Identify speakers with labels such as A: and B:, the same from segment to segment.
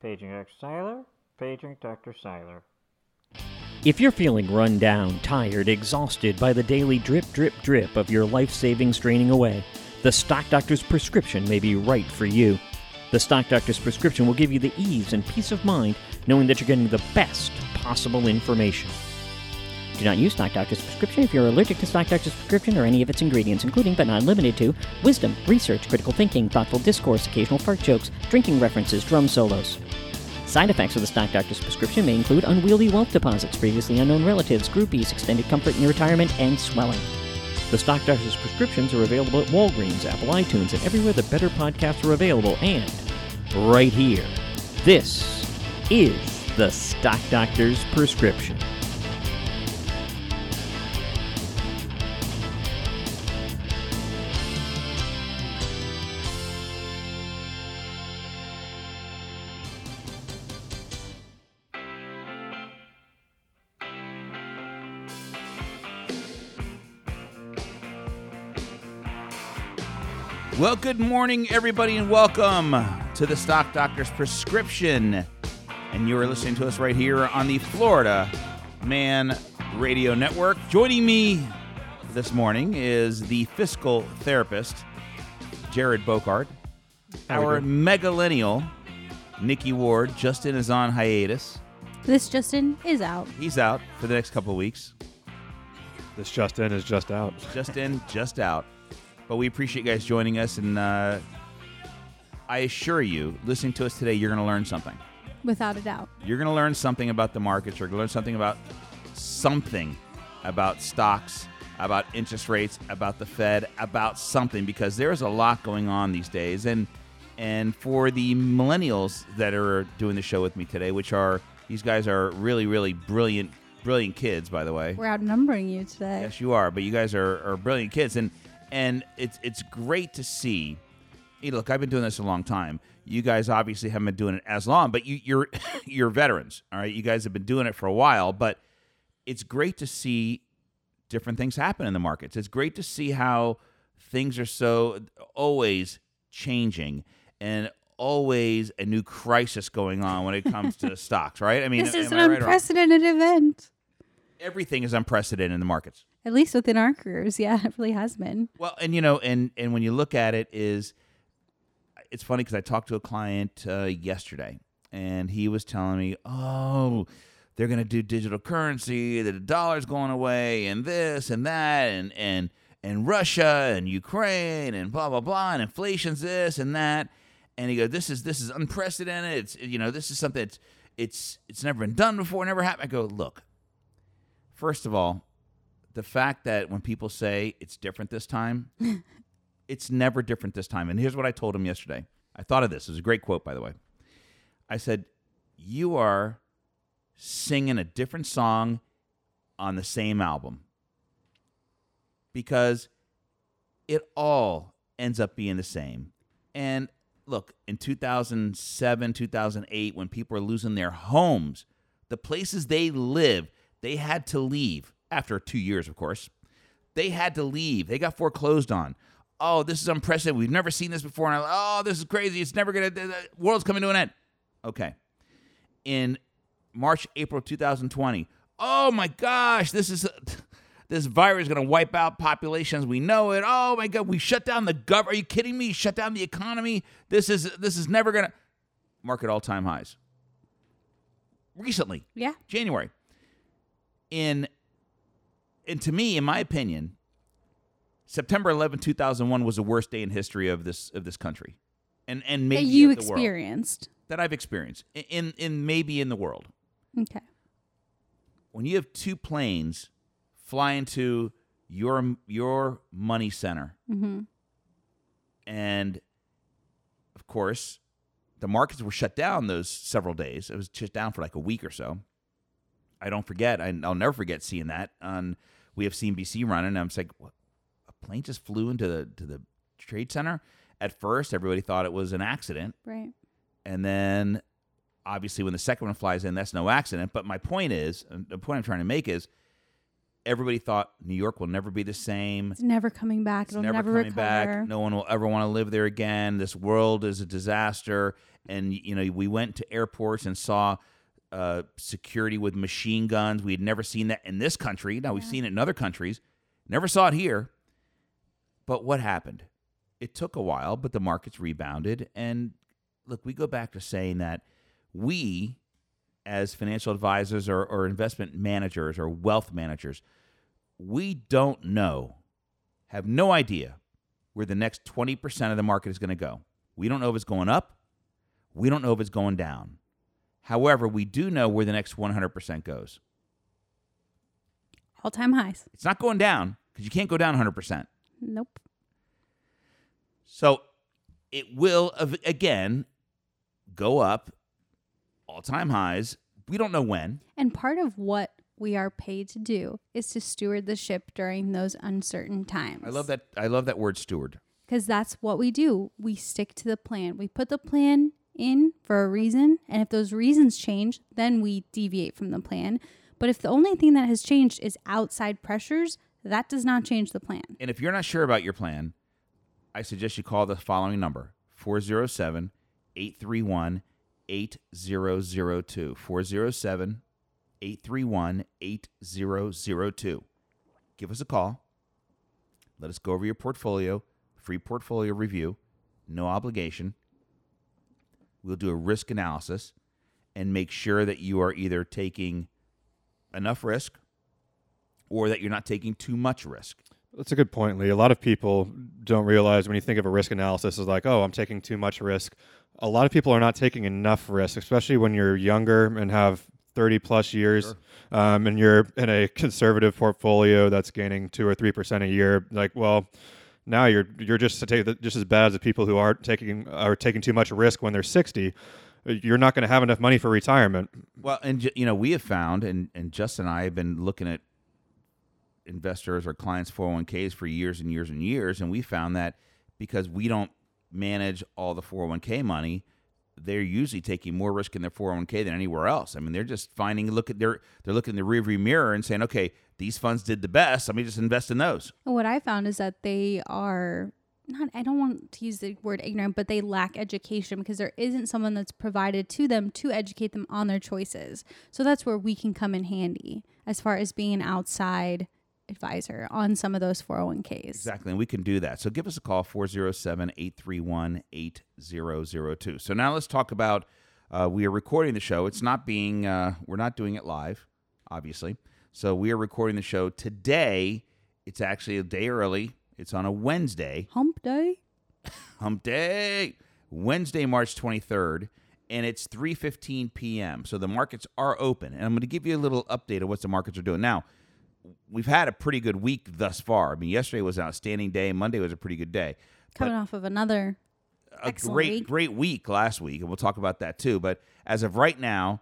A: Paging Dr. Seiler, paging Dr. Seiler.
B: If you're feeling run down, tired, exhausted by the daily drip, drip, drip of your life savings draining away, the Stock Doctor's prescription may be right for you. The Stock Doctor's prescription will give you the ease and peace of mind knowing that you're getting the best possible information. Do not use Stock Doctor's prescription if you're allergic to Stock Doctor's prescription or any of its ingredients, including but not limited to wisdom, research, critical thinking, thoughtful discourse, occasional fart jokes, drinking references, drum solos. Side effects of the Stock Doctor's prescription may include unwieldy wealth deposits, previously unknown relatives, groupies, extended comfort in retirement, and swelling. The Stock Doctor's prescriptions are available at Walgreens, Apple iTunes, and everywhere the better podcasts are available, and right here. This is the Stock Doctor's prescription.
C: Well, good morning, everybody, and welcome to the Stock Doctor's Prescription. And you are listening to us right here on the Florida Man Radio Network. Joining me this morning is the fiscal therapist, Jared Bokart. Our megalennial, Nikki Ward. Justin is on hiatus.
D: This Justin is out.
C: He's out for the next couple of weeks.
E: This Justin is just out.
C: just in, just out. But we appreciate you guys joining us, and uh, I assure you, listening to us today, you're going to learn something.
D: Without a doubt.
C: You're going to learn something about the markets. You're going to learn something about something about stocks, about interest rates, about the Fed, about something, because there's a lot going on these days. And and for the millennials that are doing the show with me today, which are these guys are really, really brilliant, brilliant kids, by the way.
D: We're outnumbering you today.
C: Yes, you are. But you guys are, are brilliant kids, and and it's it's great to see. You know, look, I've been doing this a long time. You guys obviously haven't been doing it as long, but you, you're you're veterans. All right, you guys have been doing it for a while, but it's great to see different things happen in the markets. It's great to see how things are so always changing and always a new crisis going on when it comes to stocks, right? I mean,
D: this is an
C: right
D: unprecedented event.
C: Everything is unprecedented in the markets.
D: At least within our careers, yeah, it really has been.
C: Well, and you know, and and when you look at it, is it's funny because I talked to a client uh, yesterday, and he was telling me, "Oh, they're going to do digital currency. The dollar's going away, and this and that, and and and Russia and Ukraine, and blah blah blah, and inflation's this and that." And he goes, "This is this is unprecedented. It's you know, this is something that's it's it's never been done before, never happened." I go, "Look, first of all." The fact that when people say it's different this time, it's never different this time. And here's what I told him yesterday. I thought of this. It was a great quote, by the way. I said, You are singing a different song on the same album because it all ends up being the same. And look, in 2007, 2008, when people were losing their homes, the places they lived, they had to leave after two years, of course. They had to leave. They got foreclosed on. Oh, this is unprecedented. We've never seen this before. And oh, this is crazy. It's never gonna. The world's coming to an end. Okay. In March, April 2020. Oh my gosh, this is this virus is gonna wipe out populations. We know it. Oh my god, we shut down the gov. Are you kidding me? Shut down the economy. This is this is never gonna market all time highs. Recently,
D: Yeah.
C: January. In and to me, in my opinion, September 11, 2001 was the worst day in history of this of this country. And and
D: That
C: maybe
D: you
C: of the world.
D: experienced.
C: that I've experienced in, in maybe in the world.
D: Okay.
C: When you have two planes fly into your your money center
D: Mm-hmm.
C: and of course the markets were shut down those several days. It was shut down for like a week or so. I don't forget. I, I'll never forget seeing that on. We have CNBC running. And I'm like, what? a plane just flew into the to the trade center. At first, everybody thought it was an accident,
D: Right.
C: and then obviously when the second one flies in, that's no accident. But my point is, the point I'm trying to make is, everybody thought New York will never be the same.
D: It's never coming back.
C: It's
D: It'll
C: never,
D: never,
C: coming
D: recover.
C: back. No one will ever want to live there again. This world is a disaster. And you know, we went to airports and saw uh, security with machine guns. We had never seen that in this country. Now we've seen it in other countries. Never saw it here. But what happened? It took a while, but the markets rebounded. And look, we go back to saying that we, as financial advisors or, or investment managers or wealth managers, we don't know, have no idea where the next 20% of the market is going to go. We don't know if it's going up. We don't know if it's going down. However, we do know where the next 100% goes.
D: All time highs.
C: It's not going down because you can't go down 100%.
D: Nope.
C: So it will, again, go up all time highs. We don't know when.
D: And part of what we are paid to do is to steward the ship during those uncertain times.
C: I love that. I love that word steward.
D: Because that's what we do. We stick to the plan. We put the plan in for a reason. And if those reasons change, then we deviate from the plan. But if the only thing that has changed is outside pressures, that does not change the plan.
C: And if you're not sure about your plan, I suggest you call the following number 407 831 8002. 407 831 8002. Give us a call. Let us go over your portfolio, free portfolio review, no obligation. We'll do a risk analysis and make sure that you are either taking enough risk or that you're not taking too much risk.
E: That's a good point, Lee. A lot of people don't realize when you think of a risk analysis is like, oh, I'm taking too much risk. A lot of people are not taking enough risk, especially when you're younger and have 30 plus years, um, and you're in a conservative portfolio that's gaining two or three percent a year. Like, well, now you're you're just just as bad as the people who aren't taking are taking too much risk when they're 60. You're not going to have enough money for retirement.
C: Well, and you know, we have found, and and Justin and I have been looking at investors or clients' 401ks for years and years and years, and we found that because we don't manage all the 401k money, they're usually taking more risk in their 401k than anywhere else. I mean, they're just finding look at their they're looking in the rearview mirror and saying, okay, these funds did the best. Let me just invest in those.
D: What I found is that they are not, I don't want to use the word ignorant, but they lack education because there isn't someone that's provided to them to educate them on their choices. So that's where we can come in handy as far as being outside advisor on some of those 401ks.
C: Exactly, and we can do that. So give us a call 407-831-8002. So now let's talk about uh, we are recording the show. It's not being uh, we're not doing it live, obviously. So we are recording the show today. It's actually a day early. It's on a Wednesday,
D: Hump day?
C: hump day, Wednesday, March 23rd, and it's 3:15 p.m. So the markets are open, and I'm going to give you a little update of what the markets are doing now we've had a pretty good week thus far. I mean, yesterday was an outstanding day. Monday was a pretty good day.
D: Coming off of another
C: A great,
D: week.
C: great week last week, and we'll talk about that too. But as of right now,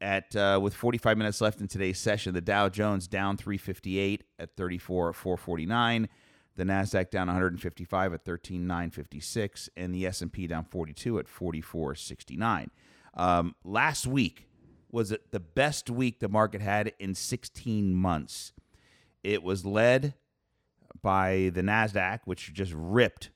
C: at uh, with 45 minutes left in today's session, the Dow Jones down 358 at 34 449. The Nasdaq down 155 at 13956, and the S&P down 42 at 4469. Um, last week was it the best week the market had in 16 months. It was led by the Nasdaq, which just ripped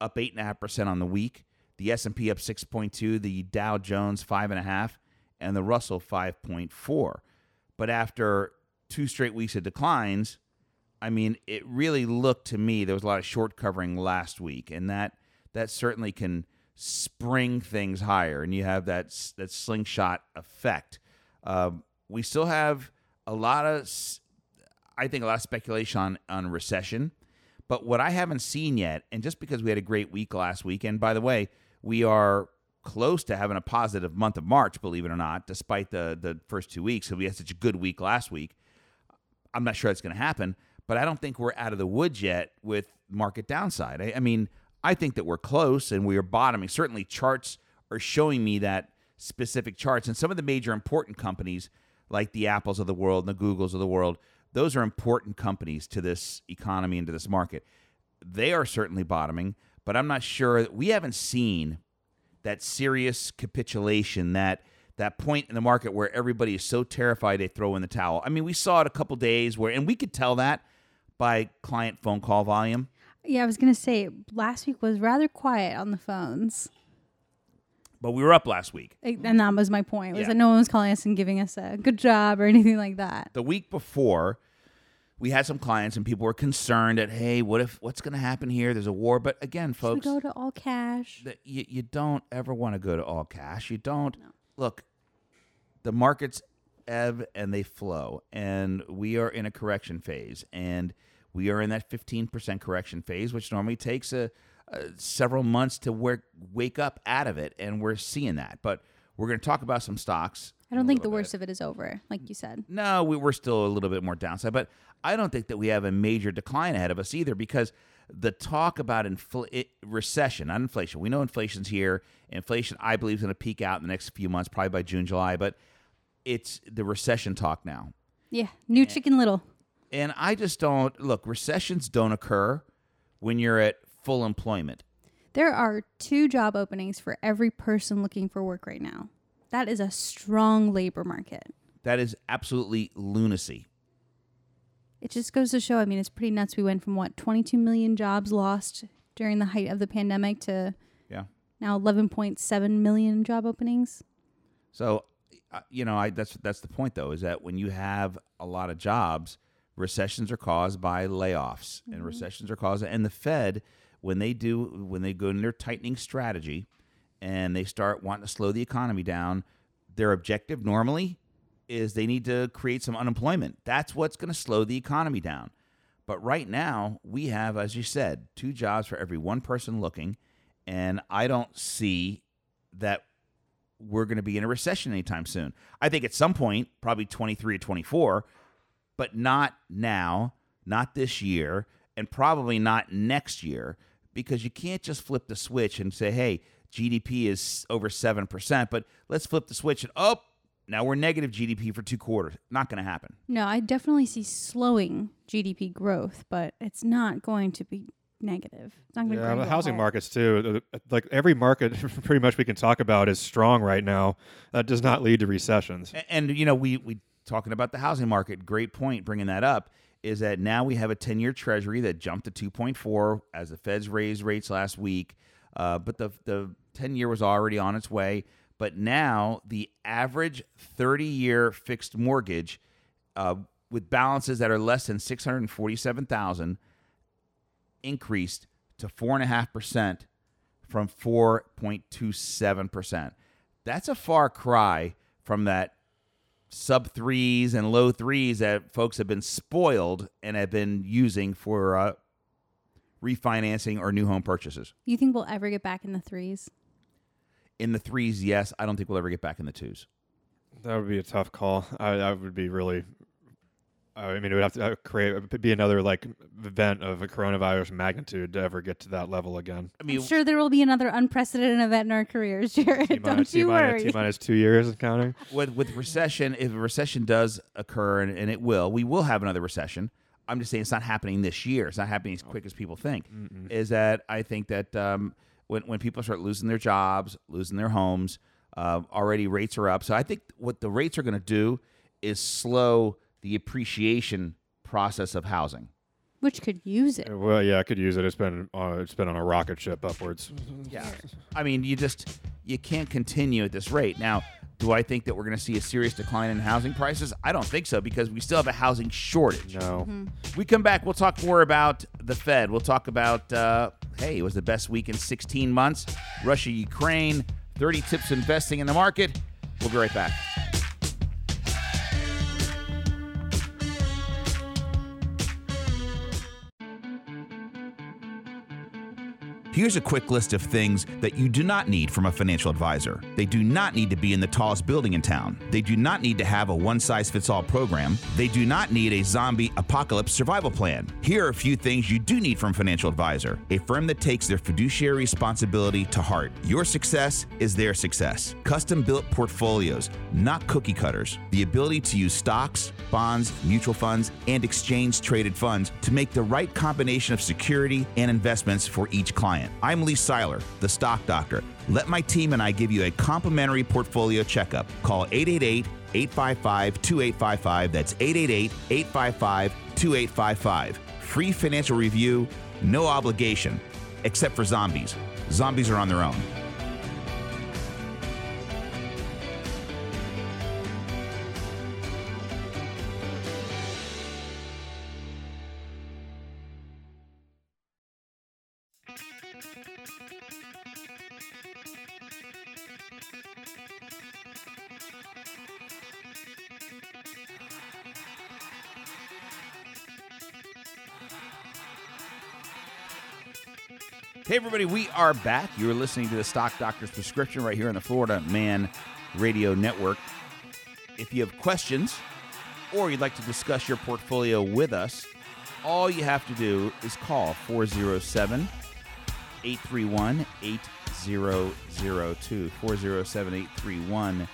C: up eight and a half percent on the week. The S and P up six point two. The Dow Jones five and a half, and the Russell five point four. But after two straight weeks of declines, I mean, it really looked to me there was a lot of short covering last week, and that that certainly can spring things higher, and you have that that slingshot effect. Um, we still have a lot of, I think, a lot of speculation on on recession, but what I haven't seen yet, and just because we had a great week last week, and by the way, we are close to having a positive month of March, believe it or not, despite the the first two weeks. So we had such a good week last week. I'm not sure it's going to happen, but I don't think we're out of the woods yet with market downside. I, I mean, I think that we're close and we are bottoming. Certainly, charts are showing me that specific charts, and some of the major important companies, like the Apples of the world and the Googles of the world, those are important companies to this economy and to this market. They are certainly bottoming, but I'm not sure. We haven't seen that serious capitulation that that point in the market where everybody is so terrified they throw in the towel. I mean, we saw it a couple days where, and we could tell that by client phone call volume.
D: Yeah, I was gonna say last week was rather quiet on the phones,
C: But we were up last week.
D: And that was my point. Was
C: Yeah.
D: that no one was calling us and giving us a good job or anything like that.
C: The week before, we had some clients and people were concerned that, hey, what if, what's going to happen here? There's a war. But again, folks
D: Should we go to all cash?
C: you, you don't ever want to go to all cash. You don't look. The markets ebb and they flow, and we are in a correction phase, and we are in that fifteen percent correction phase, which normally takes a, a several months to work, wake up out of it, and we're seeing that. But we're going to talk about some stocks.
D: I don't think the worst of it is over, like you said.
C: No, we, we're still a little bit more downside, but I don't think that we have a major decline ahead of us either because the talk about infl- it, recession, not inflation. We know inflation's here. Inflation, I believe, is going to peak out in the next few months, probably by June, July, but it's the recession talk now.
D: Yeah, new Chicken Little.
C: And I just don't look, recessions don't occur when you're at full employment.
D: There are two job openings for every person looking for work right now. That is a strong labor market.
C: That is absolutely lunacy.
D: It just goes to show. I mean, it's pretty nuts. We went from what 22 million jobs lost during the height of the pandemic to
C: Yeah.
D: now 11.7 million job openings.
C: So, uh, you know, I, that's that's the point though, is that when you have a lot of jobs, recessions are caused by layoffs, and recessions are caused, and the Fed, when they do, when they go in their tightening strategy, and they start wanting to slow the economy down, their objective normally is they need to create some unemployment. That's what's going to slow the economy down. But right now, we have, as you said, two jobs for every one person looking, and I don't see that we're going to be in a recession anytime soon. I think at some point, probably 23 or 24, but not now, not this year, and probably not next year, because you can't just flip the switch and say, hey, GDP is over 7%, but let's flip the switch and, oh, now we're negative GDP for two quarters. Not going to happen.
D: No, I definitely see slowing GDP growth, but it's not going to be negative. It's not going to
E: Yeah, the housing markets too. uh, Like every market, pretty much we can talk about is strong right now. That does not lead to recessions.
C: A- And, you know, we we talking about the housing market. Great point, bringing that up. Is that now we have a ten-year Treasury that jumped to two point four as the Feds raised rates last week, uh, but the the ten-year was already on its way. But now the average thirty-year fixed mortgage uh, with balances that are less than six hundred forty-seven thousand increased to four and a half percent from four point two seven percent. That's a far cry from that sub threes and low threes that folks have been spoiled and have been using for uh, refinancing or new home purchases.
D: You think we'll ever get back in the threes?
C: In the threes, yes. I don't think we'll ever get back in the twos.
E: That would be a tough call. I, I would be really. I mean, it would have to uh, create be another like event of a coronavirus magnitude to ever get to that level again.
C: I mean,
D: I'm sure there will be another unprecedented event in our careers, Jared. Don't you
E: T-minus-
D: worry.
E: T-minus two years and counting.
C: with with recession, if a recession does occur, and, and it will, we will have another recession. I'm just saying it's not happening this year. It's not happening as quick as people think. Is that I think that um, when when people start losing their jobs, losing their homes, uh, already rates are up. So I think what the rates are going to do is slow the appreciation process of housing.
D: Which could use it.
E: Well, yeah, I could use it. It's been uh, it's been on a rocket ship upwards.
C: Yeah. I mean, you just you can't continue at this rate. Now, do I think that we're going to see a serious decline in housing prices? I don't think so because we still have a housing shortage.
E: No,
C: We come back, we'll talk more about the Fed. We'll talk about uh, hey, it was the best week in 16 months. Russia, Ukraine, 30 tips investing in the market. We'll be right back.
F: Here's a quick list of things that you do not need from a financial advisor. They do not need to be in the tallest building in town. They do not need to have a one size fits all program. They do not need a zombie apocalypse survival plan. Here are a few things you do need from a financial advisor a firm that takes their fiduciary responsibility to heart. Your success is their success. Custom built portfolios, not cookie cutters. The ability to use stocks, bonds, mutual funds, and exchange traded funds to make the right combination of security and investments for each client.
C: Client. I'm Lee Seiler, the stock doctor. Let my team and I give you a complimentary portfolio checkup. Call 888 855 2855. That's 888 855 2855. Free financial review, no obligation, except for zombies. Zombies are on their own. Hey, everybody, we are back. You're listening to the Stock Doctor's Prescription right here on the Florida Man Radio Network. If you have questions or you'd like to discuss your portfolio with us, all you have to do is call 407 831 8002. 407 831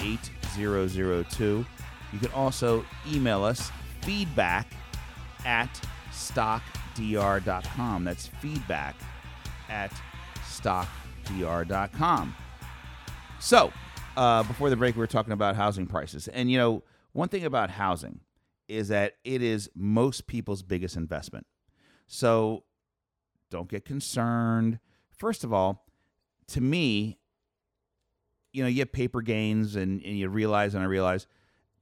C: 8002. You can also email us feedback at stockdr.com. That's feedback at stockdr.com. So, uh, before the break, we were talking about housing prices. And, you know, one thing about housing is that it is most people's biggest investment. So, don't get concerned. First of all, to me, you know, you have paper gains and, and you realize, and I realize,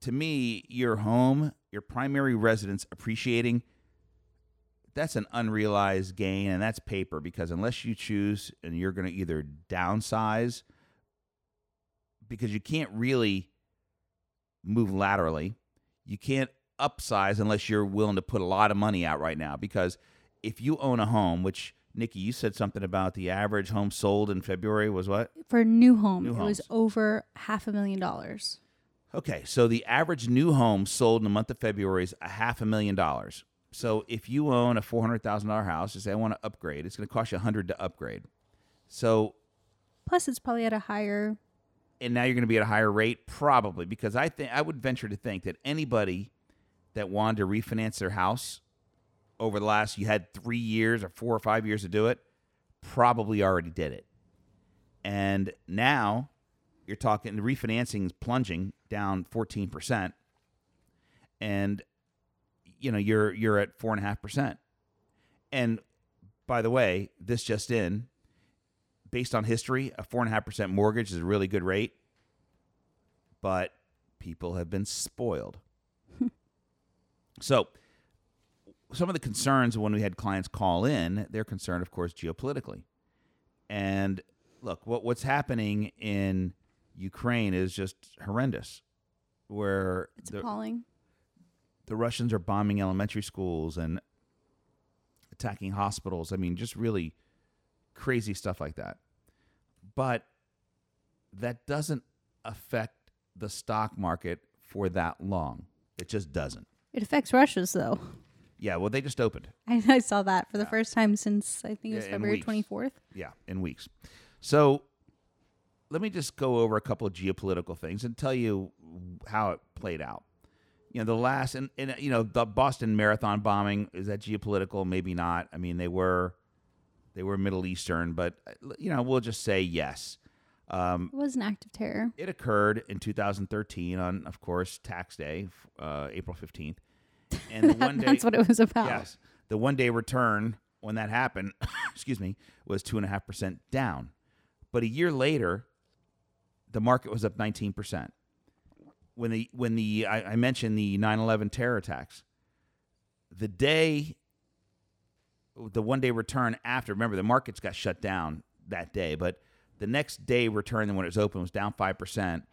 C: to me, your home, your primary residence appreciating that's an unrealized gain and that's paper because unless you choose and you're going to either downsize because you can't really move laterally you can't upsize unless you're willing to put a lot of money out right now because if you own a home which nikki you said something about the average home sold in february was what
D: For a new home,
C: New
D: it was over half a million dollars.
C: Okay, so the average new home sold in the month of February is a half a million dollars. So if you own a four hundred thousand dollar house, you say I want to upgrade, it's going to cost you a hundred to upgrade. So
D: Plus, it's probably at a higher.
C: and now you're going to be at a higher rate, probably because I think I would venture to think that anybody that wanted to refinance their house over the last you had three years or four or five years to do it, probably already did it. And now you're talking the refinancing is plunging down 14%. And you know, you're you're at four and a half percent. And by the way, this just in, based on history, a four and a half percent mortgage is a really good rate. But people have been spoiled. so some of the concerns when we had clients call in, they're concerned, of course, geopolitically. And look, what what's happening in Ukraine is just horrendous. Where
D: It's appalling.
C: The Russians are bombing elementary schools and attacking hospitals. I mean, just really crazy stuff like that. But that doesn't affect the stock market for that long. It just doesn't.
D: It affects Russia's though.
C: Yeah, well, they just opened.
D: I, I saw that for the first time since I think it was
C: Yeah,
D: February twenty fourth.
C: Yeah, in weeks. So let me just go over a couple of geopolitical things and tell you how it played out. You know, the last and, and you know the Boston Marathon bombing is that geopolitical? Maybe not. I mean, they were they were Middle Eastern, but you know, we'll just say yes. Um,
D: It was an act of terror.
C: it occurred in 2013 on, of course, tax day, uh, April 15th. And the one day,
D: That's what it was about.
C: Yes. The one day return when that happened, excuse me, was two and a half percent down. But a year later, the market was up nineteen percent. When the when the I, I mentioned the 9-11 terror attacks, the day the one day return after, remember the markets got shut down that day, but the next day return than when it was open was down five percent.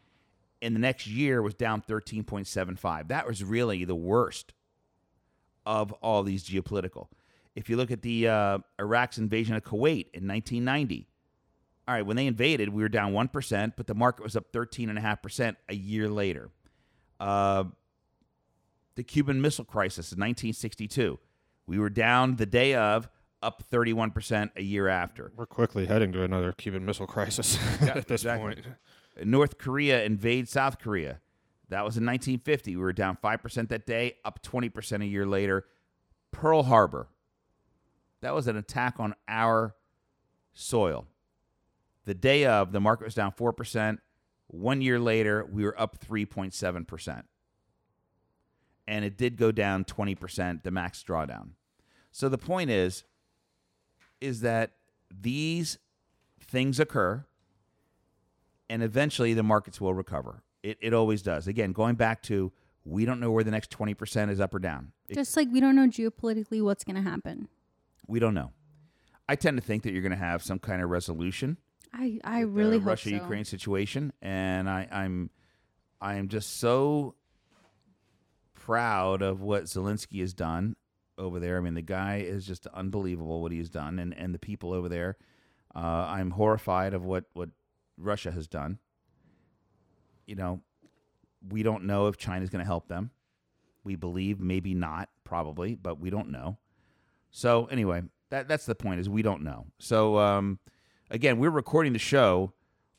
C: And the next year was down 13.75. That was really the worst of all these geopolitical. If you look at the uh, Iraq's invasion of Kuwait in 1990, all right, when they invaded, we were down 1%, but the market was up 13.5% a year later. Uh, the Cuban Missile Crisis in 1962, we were down the day of, up 31% a year after.
E: We're quickly heading to another Cuban Missile Crisis at this
C: exactly.
E: point.
C: North Korea invade South Korea. That was in 1950. We were down 5% that day, up 20% a year later. Pearl Harbor. That was an attack on our soil. The day of, the market was down 4%. One year later, we were up 3.7%. And it did go down 20%, the max drawdown. So the point is, is that these things occur and eventually the markets will recover. It, it always does. Again, going back to we don't know where the next 20% is up or down. It-
D: Just like we don't know geopolitically what's going to happen.
C: we don't know. I tend to think that you're going to have some kind of resolution.
D: I, I
C: the
D: really hope so.
C: Russia Ukraine situation, and I, I'm I am just so proud of what Zelensky has done over there. I mean, the guy is just unbelievable what he's done, and and the people over there. Uh, I'm horrified of what what Russia has done. You know, we don't know if China's going to help them. We believe maybe not, probably, but we don't know. So anyway, that that's the point is we don't know. So um, again, we're recording the show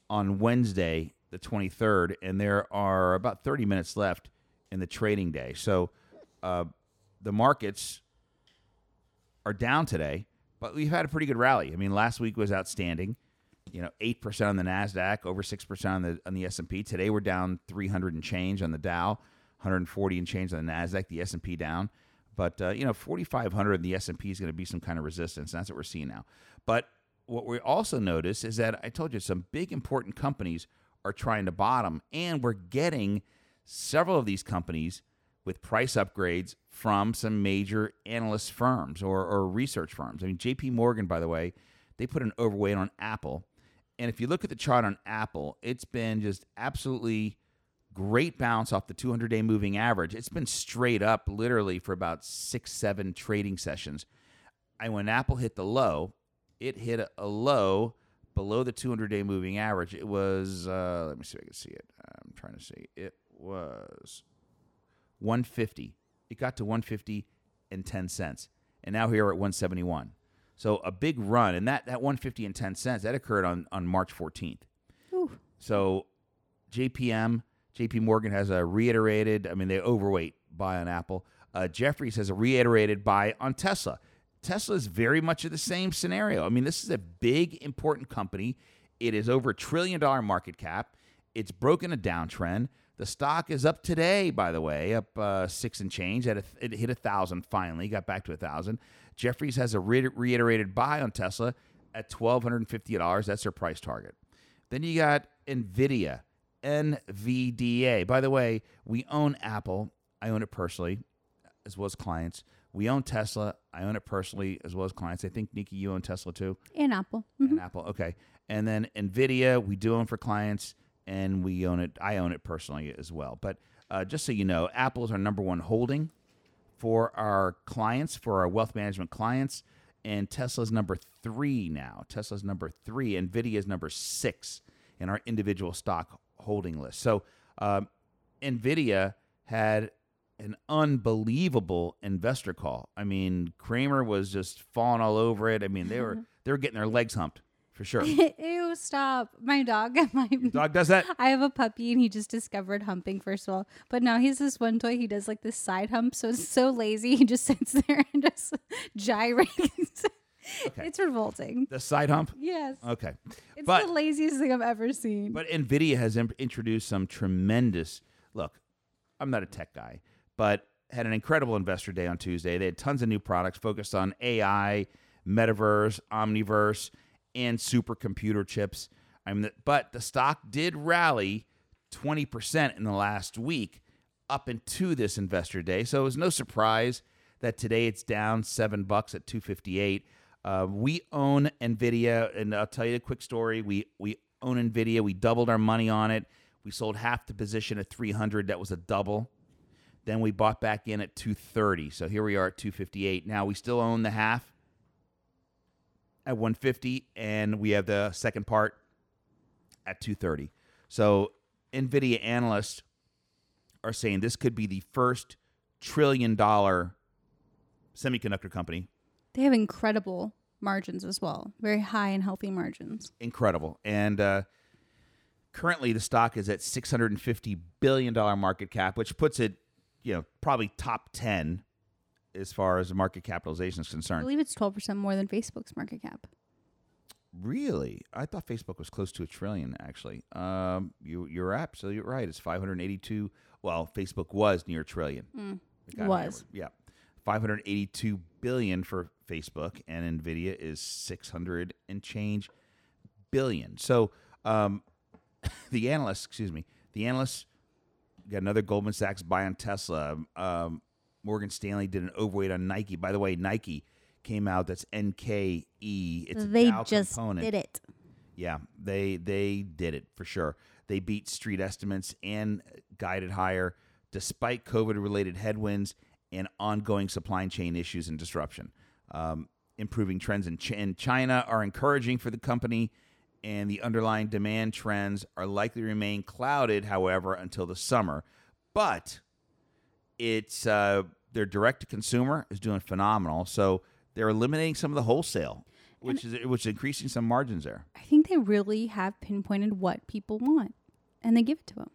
C: on Wednesday, the 23rd, and there are about 30 minutes left in the trading day. So uh, the markets are down today, but we've had a pretty good rally. I mean, last week was outstanding. You know, eight percent on the Nasdaq, over six percent on the on the S and P. Today we're down 300 and change on the Dow, 140 and change on the Nasdaq. The S and P down, but uh, you know, 4,500 in the S and P is going to be some kind of resistance. And that's what we're seeing now. But what we also notice is that I told you some big important companies are trying to bottom, and we're getting several of these companies with price upgrades from some major analyst firms or, or research firms. I mean, JP Morgan, by the way, they put an overweight on Apple. And if you look at the chart on Apple, it's been just absolutely great bounce off the 200 day moving average. It's been straight up literally for about six, seven trading sessions. And when Apple hit the low, it hit a, a low below the 200 day moving average. It was, uh, let me see if I can see it. I'm trying to see. It was 150. It got to 150 and 10 cents. And now here we're at 171. So a big run. And that, that 150 and 10 cents, that occurred on, on March 14th.
D: Ooh.
C: So JPM, JP Morgan has a reiterated, I mean, they overweight buy on Apple. Uh, Jefferies has a reiterated buy on Tesla. Tesla is very much of the same scenario. I mean, this is a big, important company. It is over a trillion dollar market cap. It's broken a downtrend. The stock is up today, by the way, up uh, six and change. At it hit a thousand finally, got back to a thousand. Jefferies has a re- reiterated buy on Tesla at twelve hundred and fifty dollars. That's their price target. Then you got Nvidia, NVDA. By the way, we own Apple. I own it personally, as well as clients. We own Tesla. I own it personally, as well as clients. I think Nikki, you own Tesla too
D: And Apple. Mhm.
C: and Apple. Okay. And then Nvidia, we do own for clients, and we own it. I own it personally as well. But uh, just so you know, Apple is our number one holding for our clients, for our wealth management clients, and Tesla's number three now. Tesla's number three. Nvidia is number six in our individual stock holding list. So um, Nvidia had an unbelievable investor call. I mean, Cramer was just falling all over it. I mean, they were they were getting their legs humped for sure.
D: Ew, stop. My dog. My
C: Dog does that.
D: I have a puppy and he just discovered humping first of all. But now he's this one toy. He does like this side hump. So it's so lazy. He just sits there and just gyrates. Okay. It's revolting.
C: The side hump.
D: Yes.
C: Okay,
D: It's
C: but
D: the laziest thing I've ever seen.
C: but Nvidia has im- introduced some tremendous. Look, I'm not a tech guy, but had an incredible investor day on Tuesday. They had tons of new products focused on AI, metaverse, omniverse, and supercomputer chips. I mean, but the stock did rally 20% in the last week up into this investor day. So it was no surprise that today it's down seven bucks at 258. Uh, we own Nvidia, and I'll tell you a quick story. We we own Nvidia. We doubled our money on it. We sold half the position at 300. That was a double. Then we bought back in at 230. So here we are at 258. Now we still own the half at 150, and we have the second part at 230. So Nvidia analysts are saying this could be the first trillion dollar semiconductor company.
D: They have incredible margins as well. Very high and healthy margins.
C: Incredible. And uh, currently the stock is at 650 billion dollar market cap, which puts it, you know, probably top 10 as far as the market capitalization is concerned.
D: I
C: concerned.
D: believe it's 12% more than Facebook's market cap.
C: Really? I thought Facebook was close to a trillion. Actually, um, you you're absolutely right. It's 582. Well, Facebook was near a trillion. It got
D: Was.
C: hammered. Yeah, 582 billion for Facebook, and Nvidia is 600 and change billion. So, um, the analysts, excuse me, the analysts got another Goldman Sachs buy on Tesla. Um, Morgan Stanley did an overweight on Nike. By the way, Nike came out. That's NKE. It's
D: they just
C: component.
D: did it.
C: Yeah, they they did it for sure. They beat street estimates and guided higher despite COVID related headwinds and ongoing supply chain issues and disruption. Um, improving trends in, Ch- in China are encouraging for the company, and the underlying demand trends are likely to remain clouded, however, until the summer. But it's uh, their direct to consumer is doing phenomenal. So they're eliminating some of the wholesale, which is which is increasing some margins there.
D: I think they really have pinpointed what people want, and they give it to them.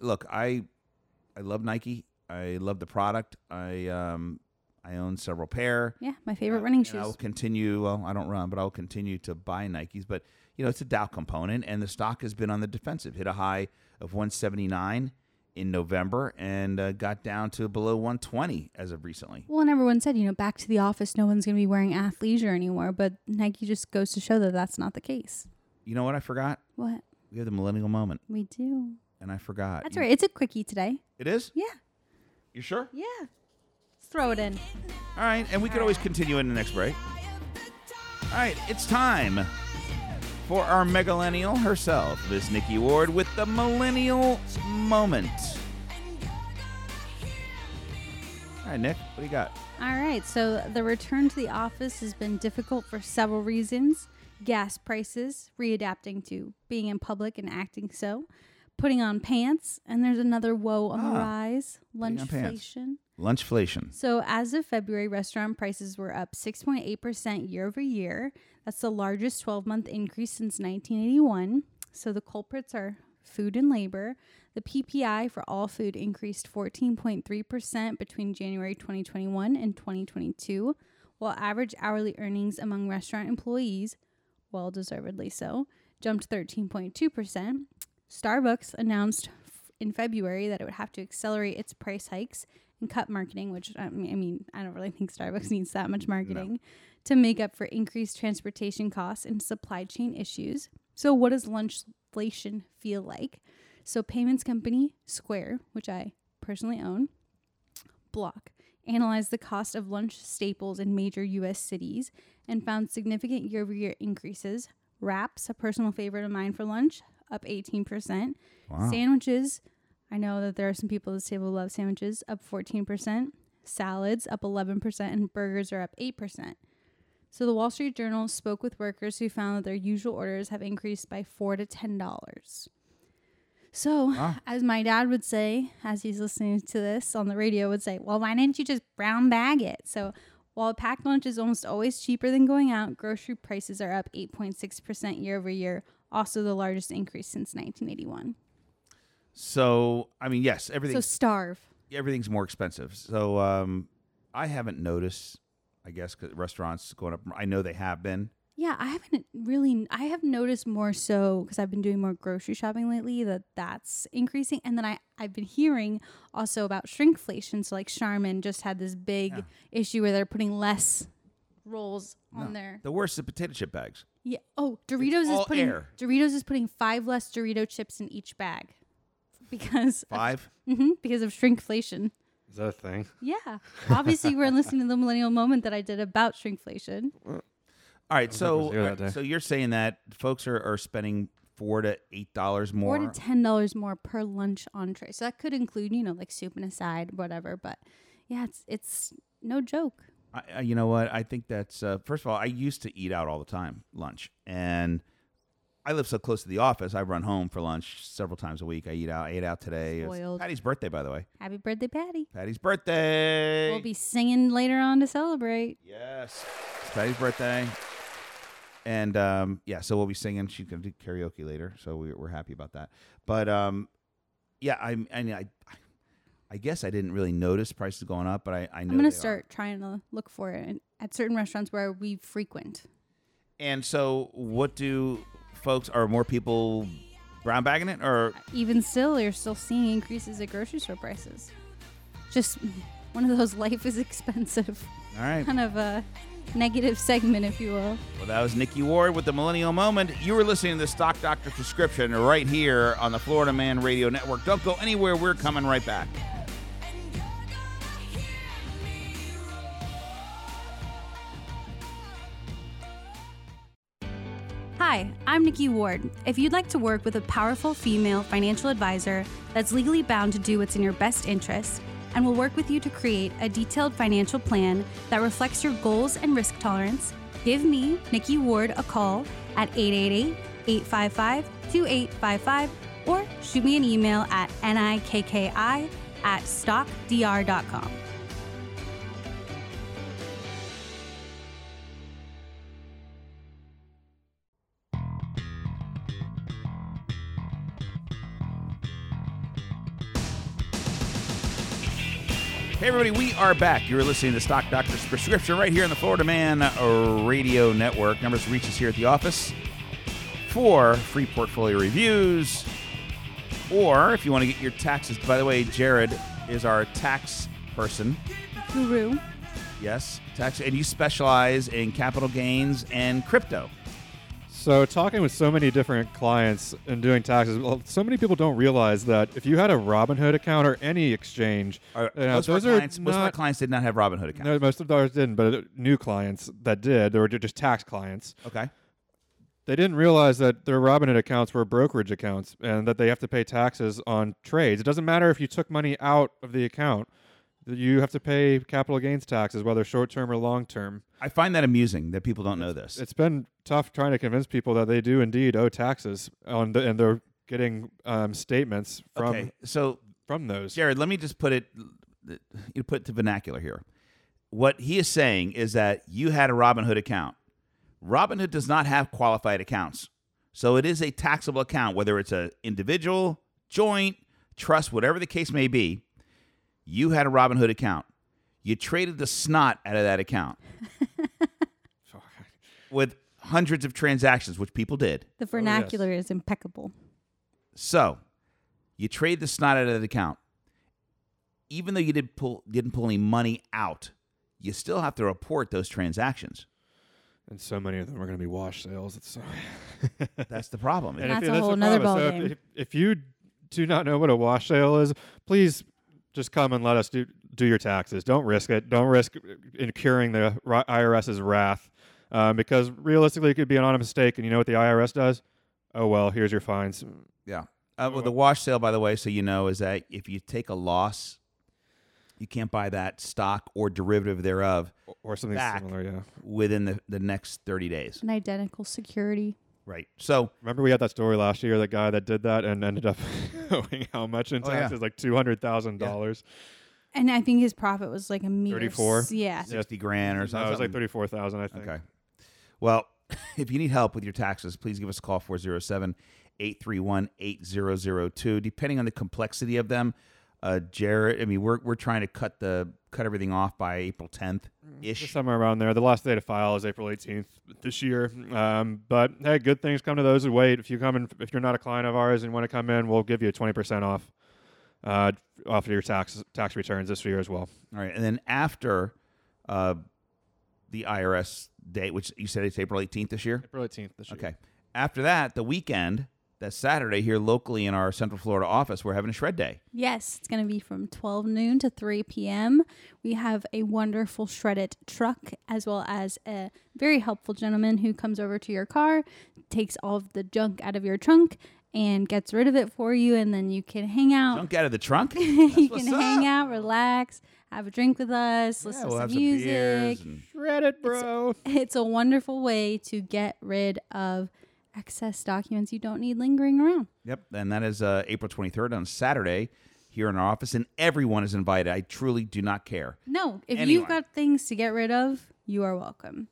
C: look, I I love Nike. I love the product. I um I own several pair.
D: Yeah, my favorite running
C: shoes. I will continue. Well, I don't run, but I'll continue to buy Nikes. But you know, it's a Dow component, and the stock has been on the defensive. Hit a high of 179 in November, and uh, got down to below 120 as of recently.
D: Well, and everyone said, you know, back to the office, no one's going to be wearing athleisure anymore. But Nike just goes to show that that's not the case.
C: You know what I forgot?
D: What
C: We have the millennial moment,
D: we do.
C: and I forgot.
D: That's
C: You-
D: right. It's a quickie today.
C: It is.
D: Yeah.
C: You sure?
D: Yeah. Throw it in.
C: All right, and we could always continue in the next break. All right, it's time for our megalennial herself, Miss Nikki Ward, with the millennial moment. All right, Nick, what do you got?
D: All right. So the return to the office has been difficult for several reasons gas prices, readapting to being in public and acting so, putting on pants, and there's another woe on the
C: Ah,
D: rise
C: putting on pants.
D: lunchflation.
C: Lunchflation.
D: So, as of February, restaurant prices were up 6.8% year over year. That's the largest 12 month increase since 1981. So, the culprits are food and labor. The PPI for all food increased 14.3% between January 2021 and 2022, while average hourly earnings among restaurant employees, well deservedly so, jumped 13.2%. Starbucks announced in February that it would have to accelerate its price hikes and cut marketing, which I mean, I, mean, I don't really think Starbucks needs that much marketing to make up for increased transportation costs and supply chain issues. So, what does lunchflation feel like? So, payments company Square, which I personally own, Block, analyzed the cost of lunch staples in major U.S. cities and found significant year over year increases. Wraps, a personal favorite of mine for lunch, up 18%.
C: Wow.
D: Sandwiches, I know that there are some people at this table who love sandwiches, up 14%. Salads, up 11%. And burgers are up 8%. So the Wall Street Journal spoke with workers who found that their usual orders have increased by 4 to $10. So,
C: Wow.
D: as my dad would say, as he's listening to this on the radio, would say, Well, why didn't you just brown bag it? So, while a packed lunch is almost always cheaper than going out, grocery prices are up 8.6% year over year, also the largest increase since 1981.
C: So, I mean, yes,
D: everything.
C: So,
D: starve.
C: everything's more expensive. So, um, I haven't noticed. I guess cause restaurants going up. I know they have been.
D: Yeah, I haven't really. I have noticed more so because I've been doing more grocery shopping lately that that's increasing, and then I I've been hearing also about shrinkflation. So like Charmin just had this big
C: Yeah.
D: issue where they're putting less rolls on
C: No.
D: there.
C: The worst is potato chip bags.
D: Yeah. Oh, Doritos
C: all
D: is putting
C: air.
D: Doritos is putting five less Dorito chips in each bag because
C: Five.
D: hmm because of shrinkflation.
E: Is that a thing?
D: Yeah. Obviously, you were listening to the millennial moment that I did about shrinkflation.
C: All right, so
E: was here that
C: all right,
E: day.
C: so you're saying that folks are, are spending four to eight dollars more.
D: Four to ten dollars more per lunch entree. So that could include, you know, like soup and a side, whatever. But yeah, it's it's no joke.
C: I, I, you know what? I think that's uh, first of all. I used to eat out all the time, lunch, and I live so close to the office. I run home for lunch several times a week. I eat out. I ate out today.
D: Spoiled.
C: Patty's birthday, by the way.
D: Happy birthday, Patty.
C: Patty's birthday.
D: We'll be singing later on to celebrate.
C: yes, it's Patty's birthday, and um, yeah, so we'll be singing. She's gonna do karaoke later, so we, we're happy about that. But um, yeah, I I mean, I I guess I didn't really notice prices going up, but I I know
D: I'm gonna
C: they are.
D: start trying to look for it at certain restaurants where we frequent.
C: And so, what do folks? Are more people brown bagging it, or uh,
D: Even still, you're still seeing increases at grocery store prices. Just one of those life is expensive
C: all right?
D: kind of a negative segment, if you will.
C: Well, that was Nikki Ward with the Millennial Moment. You were listening to the Stock Doctor Prescription right here on the Florida Man Radio Network. Don't go anywhere. We're coming right back.
D: Nikki Ward. If you'd like to work with a powerful female financial advisor that's legally bound to do what's in your best interest and will work with you to create a detailed financial plan that reflects your goals and risk tolerance, give me, Nikki Ward, a call at 888 855 2855 or shoot me an email at nikki at stockdr.com.
C: Hey, everybody, we are back. You're listening to Stock Doctor's Prescription right here on the Florida Man Radio Network. Numbers reach us here at the office for free portfolio reviews, or if you want to get your taxes. By the way, Jared is our tax person.
D: Guru.
C: Yes, tax, and you specialize in capital gains and crypto.
E: So, talking with so many different clients and doing taxes, well, so many people don't realize that if you had a Robinhood account or any exchange, you know,
C: most, of our clients, most of our clients did not have Robinhood accounts.
E: no, most of ours didn't, but new clients that did, they were just tax clients.
C: Okay.
E: They didn't realize that their Robinhood accounts were brokerage accounts and that they have to pay taxes on trades. It doesn't matter if you took money out of the account, you have to pay capital gains taxes, whether short term or long term.
C: I find that amusing that people don't know this.
E: It's been tough trying to convince people that they do indeed owe taxes on the, and they're getting um, statements from
C: okay, so
E: from those.
C: Jared, let me just put it you put it to vernacular here. What he is saying is that you had a Robinhood account. Robinhood does not have qualified accounts. So it is a taxable account whether it's a individual, joint, trust, whatever the case may be. You had a Robinhood account. You traded the snot out of that account with hundreds of transactions, which people did.
D: The oh, vernacular is impeccable.
C: So, you trade the snot out of the account. Even though you did pull didn't pull any money out, you still have to report those transactions.
E: And so many of them are going to be wash sales. It's so
C: That's the problem.
E: And
D: That's
E: if,
D: a
E: that's
D: whole
E: the
D: nother
E: problem. So
D: ballgame.
E: if, if, if you do not know what a wash sale is, please just come and let us do do your taxes. Don't risk it. Don't risk incurring the IRS's wrath, um, because realistically, it could be an honest mistake. And you know what the IRS does? Oh well, here's your fines.
C: yeah. Uh, well, the wash sale, by the way, so you know, is that if you take a loss, you can't buy that stock or derivative thereof
E: Or- Or something
C: Back.
E: similar, yeah.
C: within the, the next 30 days.
D: An identical security.
C: Right. So,
E: Remember we had that story last year, that guy that did that and ended up owing how much in
C: Oh, yeah.
E: taxes? Like two hundred thousand dollars.
D: And I think his profit was like a mere
E: 34?
D: s- Yeah.
C: 60 grand or
E: No,
C: something.
E: it was like thirty four thousand, I think.
C: Okay. Well, if you need help with your taxes, please give us a call 407 831 8002. Depending on the complexity of them, uh, Jared, I mean, we're, we're trying to cut the cut everything off by April 10th ish.
E: somewhere around there. The last day to file is April 18th this year. Um, but hey, good things come to those who wait. If you come in, if you're not a client of ours and want to come in, we'll give you a 20% off uh, off of your tax tax returns this year as well.
C: All right. And then after uh, the IRS date, which you said it's April 18th this year?
E: April 18th this year.
C: Okay. After that, the weekend, that Saturday here locally in our Central Florida office, we're having a shred day.
D: Yes, it's going to be from 12 noon to 3 p.m. We have a wonderful shredded truck as well as a very helpful gentleman who comes over to your car, takes all of the junk out of your trunk, and gets rid of it for you. And then you can hang out.
C: Junk out of the trunk.
D: you
C: what's
D: can hang
C: up.
D: out, relax, have a drink with us, listen
C: Yeah,
D: to
C: we'll
D: some
C: have some
D: music.
C: beers.
E: Shred it, bro.
D: it's a wonderful way to get rid of excess documents you don't need lingering around.
C: Yep, and that is uh, April 23rd on Saturday here in our office, and everyone is invited. I truly do not care.
D: No, if
C: Anyone.
D: you've got things to get rid of, you are welcome.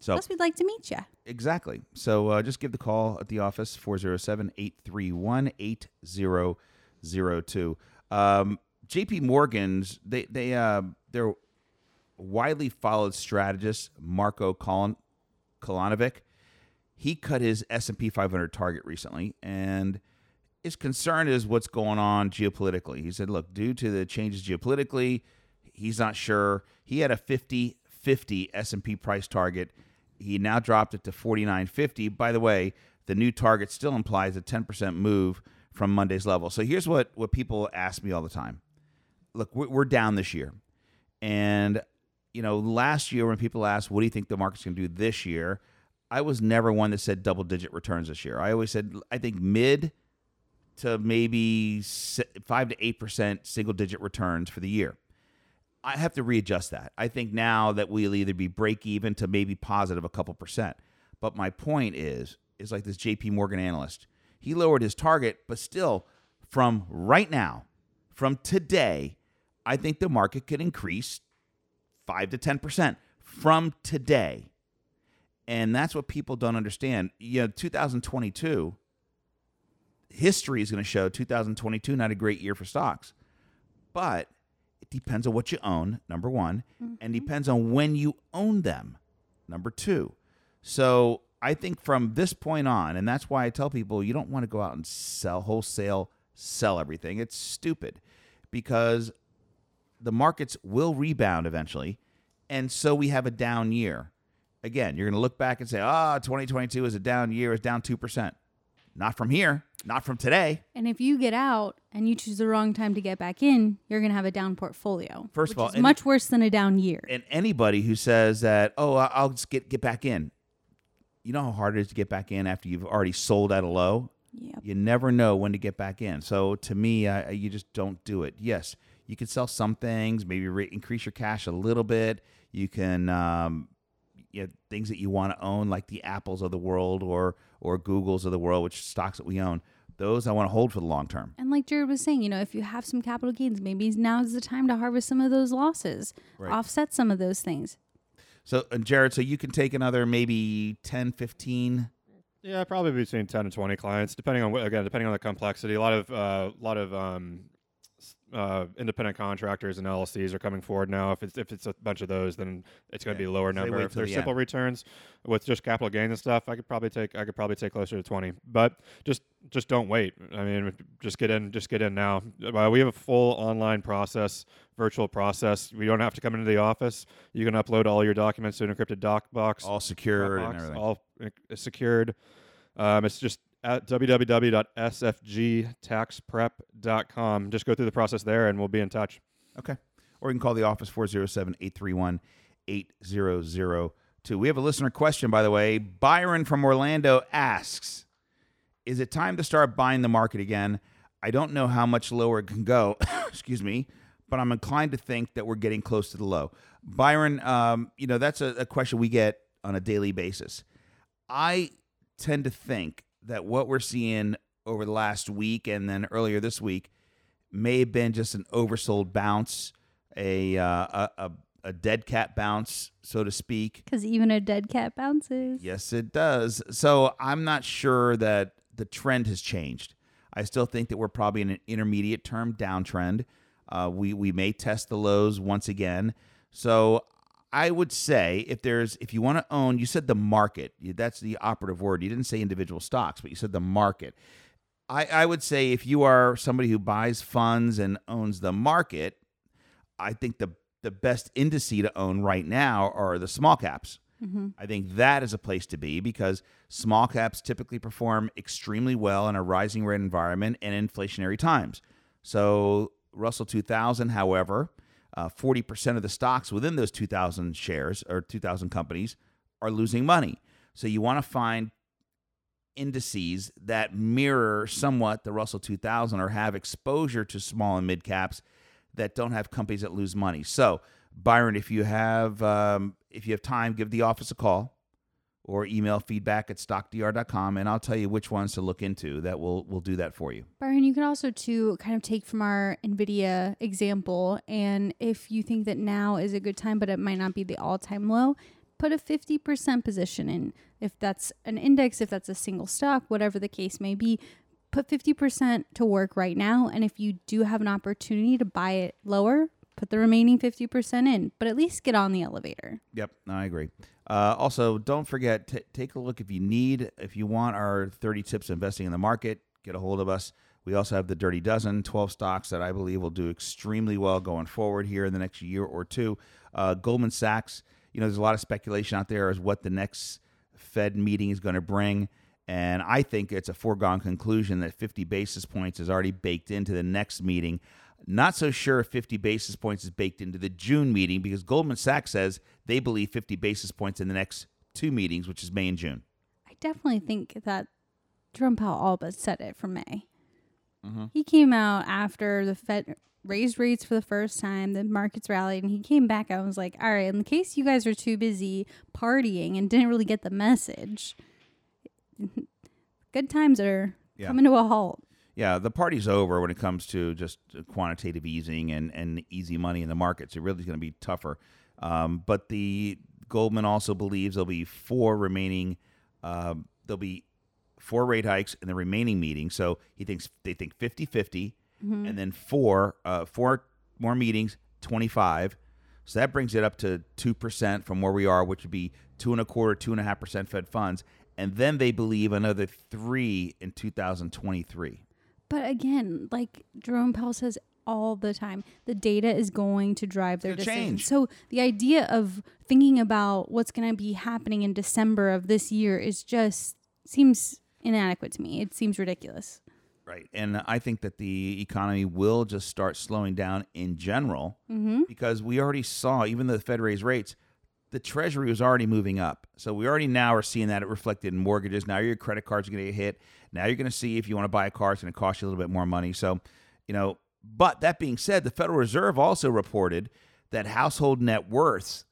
C: So
D: Plus, we'd like to meet you.
C: exactly. So uh, just give the call at the office 407-831-8002. Um, JP Morgan's they they uh, their widely followed strategist Marko Kolon, Kolanovic he cut his S&P 500 target recently and his concern is what's going on geopolitically. He said, look, due to the changes geopolitically, he's not sure. He had a 50 50 S&P price target. He now dropped it to 49.50. By the way, the new target still implies a 10% move from Monday's level. So here's what what people ask me all the time. Look, we're down this year. And you know, last year when people asked, "What do you think the market's going to do this year?" I was never one that said double digit returns this year. I always said I think mid to maybe five to eight percent single digit returns for the year. I have to readjust that. I think now that we'll either be break even to maybe positive a couple percent. But my point is, is like this J.P. Morgan analyst. He lowered his target, but still, from right now, from today, I think the market could increase five to ten percent from today. And that's what people don't understand. You know, 2022, history is going to show 2022 not a great year for stocks. But it depends on what you own, number one, and mm-hmm. depends on when you own them, number two. So I think from this point on, and that's why I tell people you don't want to go out and sell wholesale, sell everything. It's stupid because the markets will rebound eventually. And so we have a down year. Again, you're going to look back and say, ah, 2022 is a down year, it's down 2%. Not from here, not from today.
D: And if you get out and you choose the wrong time to get back in, you're going to have a down portfolio.
C: First of all,
D: is
C: and-
D: much worse than a down year.
C: And anybody who says that, oh, I'll just get, get back in, you know how hard it is to get back in after you've already sold at a low?
D: Yep.
C: You never know when to get back in. So to me, I, I- you just don't do it. Yes, you can sell some things, maybe re- increase your cash a little bit. You can, um, you know, things that you want to own, like the Apples of the world or or Googles of the world, which stocks that we own. Those I want to hold for the long term.
D: And like Jared was saying, you know, if you have some capital gains, maybe now is the time to harvest some of those losses,
C: Right.
D: offset some of those things.
C: So, and Jared, so you can take another maybe 10, 15.
E: Yeah, probably between ten and twenty clients, depending on what, again, depending on the complexity. A lot of uh, a lot of um, s- uh, independent contractors and LLCs are coming forward now. If it's if it's a bunch of those, then it's going to
C: Yeah,
E: be a lower
C: so
E: number. If they're
C: the
E: simple
C: end.
E: returns with just capital gains and stuff, I could probably take I could probably take closer to twenty. But just just don't wait. I mean, just get in, just get in now. Uh, we have a full online process, virtual process. We don't have to come into the office. You can upload all your documents to an encrypted doc box
C: All secured and everything.
E: all uh, secured. Um, it's just at www.sfgtaxprep.com. Just go through the process there, and we'll be in touch.
C: Okay. Or you can call the office 407 831 8002. We have a listener question, by the way. Byron from Orlando asks Is it time to start buying the market again? I don't know how much lower it can go, excuse me, but I'm inclined to think that we're getting close to the low. Byron, um, you know, that's a, a question we get on a daily basis. I tend to think that what we're seeing over the last week and then earlier this week may have been just an oversold bounce, a uh, a, a, a dead cat bounce, so to speak.
D: Because even a dead cat bounces.
C: Yes, it does. So I'm not sure that the trend has changed. I still think that we're probably in an intermediate term downtrend. Uh, we we may test the lows once again. So I would say if there's if you want to own, you said the market. That's the operative word. You didn't say individual stocks, but you said the market. I, I would say if you are somebody who buys funds and owns the market, I think the the best indice to own right now are the small caps. Mm-hmm. I think that is a place to be because small caps typically perform extremely well in a rising rate environment and inflationary times. So Russell 2000, however, uh, 40% of the stocks within those 2,000 shares or 2,000 companies are losing money. So you want to find indices that mirror somewhat the Russell 2000 or have exposure to small and mid caps that don't have companies that lose money. So, Byron, if you have um, if you have time, give the office a call or email feedback at stockdr.com and I'll tell you which ones to look into that will will do that for you.
D: Byron, you can also too kind of take from our Nvidia example, and if you think that now is a good time, but it might not be the all-time low, put a fifty percent position in. If that's an index, if that's a single stock, whatever the case may be, put fifty percent to work right now. And if you do have an opportunity to buy it lower, put the remaining 50% in, but at least get on the elevator.
C: Yep, I agree. Uh, also, don't forget t- take a look if you need, if you want our 30 tips investing in the market, get a hold of us. We also have the Dirty Dozen, 12 stocks that I believe will do extremely well going forward here in the next year or two. Uh, Goldman Sachs, you know, there's a lot of speculation out there as what the next Fed meeting is going to bring. And I think it's a foregone conclusion that 50 basis points is already baked into the next meeting. Not so sure if 50 basis points is baked into the June meeting because Goldman Sachs says they believe 50 basis points in the next two meetings, which is May and June.
D: I definitely think that Jerome Powell all but said it for May. Mm-hmm. He came out after the Fed raised rates for the first time, the markets rallied, and he came back out and was like, All right, in the case you guys are too busy partying and didn't really get the message, good times are
C: Yeah.
D: coming to a halt.
C: Yeah, the party's over when it comes to just quantitative easing and, and easy money in the markets. It really is going to be tougher. Um, but the Goldman also believes there'll be four remaining. Um, there'll be four rate hikes in the remaining meetings. So he thinks they think 50 50, and then four uh, four more meetings, 25. So that brings it up to 2% from where we are, which would be two and a quarter, two and a half percent Fed funds. And then they believe another three in 2023.
D: But again, like Jerome Powell says all the time, the data is going to drive their decisions.
C: change.
D: So the idea of thinking about what's going to be happening in December of this year is just seems inadequate to me. It seems ridiculous.
C: Right. And I think that the economy will just start slowing down in general
D: Mm-hmm.
C: because we already saw, even though the Fed raised rates, the Treasury was already moving up. So we already now are seeing that it reflected in mortgages. Now your credit cards are going to get hit. Now you're going to see if you want to buy a car, it's going to cost you a little bit more money. So, you know, but that being said, the Federal Reserve also reported that household net worths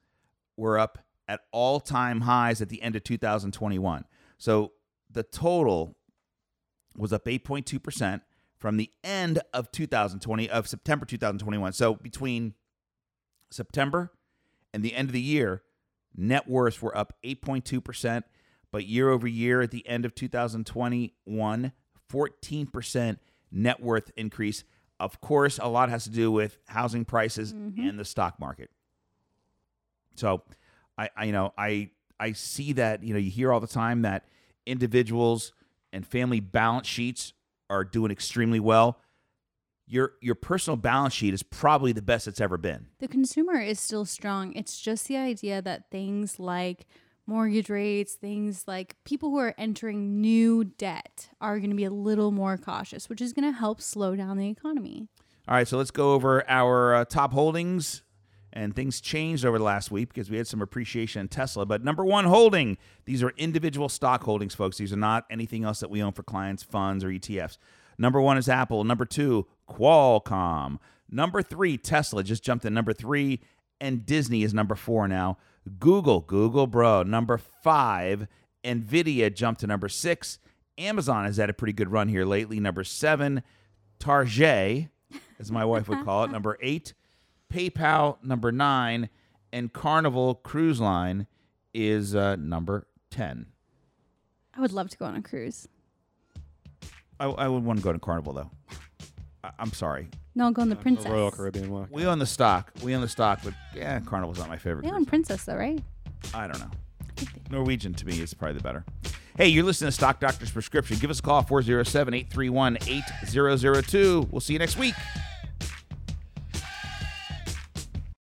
C: were up at all time highs at the end of 2021. So the total was up 8.2% from the end of 2020 of September 2021. So between September and the end of the year, net worths were up 8.2%, but year over year at the end of 2021, 14% net worth increase. Of course, a lot has to do with housing prices mm-hmm. and the stock market. So, I, I you know I I see that you know you hear all the time that individuals and family balance sheets are doing extremely well. Your your personal balance sheet is probably the best it's ever been.
D: The consumer is still strong. It's just the idea that things like mortgage rates, things like people who are entering new debt are going to be a little more cautious, which is going to help slow down the economy.
C: All right, so let's go over our uh, top holdings. And things changed over the last week because we had some appreciation in Tesla. But number one holding, these are individual stock holdings, folks. These are not anything else that we own for clients, funds, or ETFs. Number one is Apple. Number two, Qualcomm. Number three, Tesla just jumped to number three. And Disney is number four now. Google, Google, bro, number five. Nvidia jumped to number six. Amazon has had a pretty good run here lately. Number seven. Target, as my wife would call it, number eight. PayPal, number nine. And Carnival Cruise Line is uh, number 10.
D: I would love to go on a cruise.
C: I, I would want to go to Carnival, though. I, I'm sorry.
D: No, I'll go on the Princess.
E: The Royal Caribbean walk.
C: We own the stock. We own the stock, but yeah, Carnival's not my favorite.
D: They own Princess, though, right?
C: I don't know. Norwegian to me is probably the better. Hey, you're listening to Stock Doctor's Prescription. Give us a call 407 831 8002. We'll see you next week.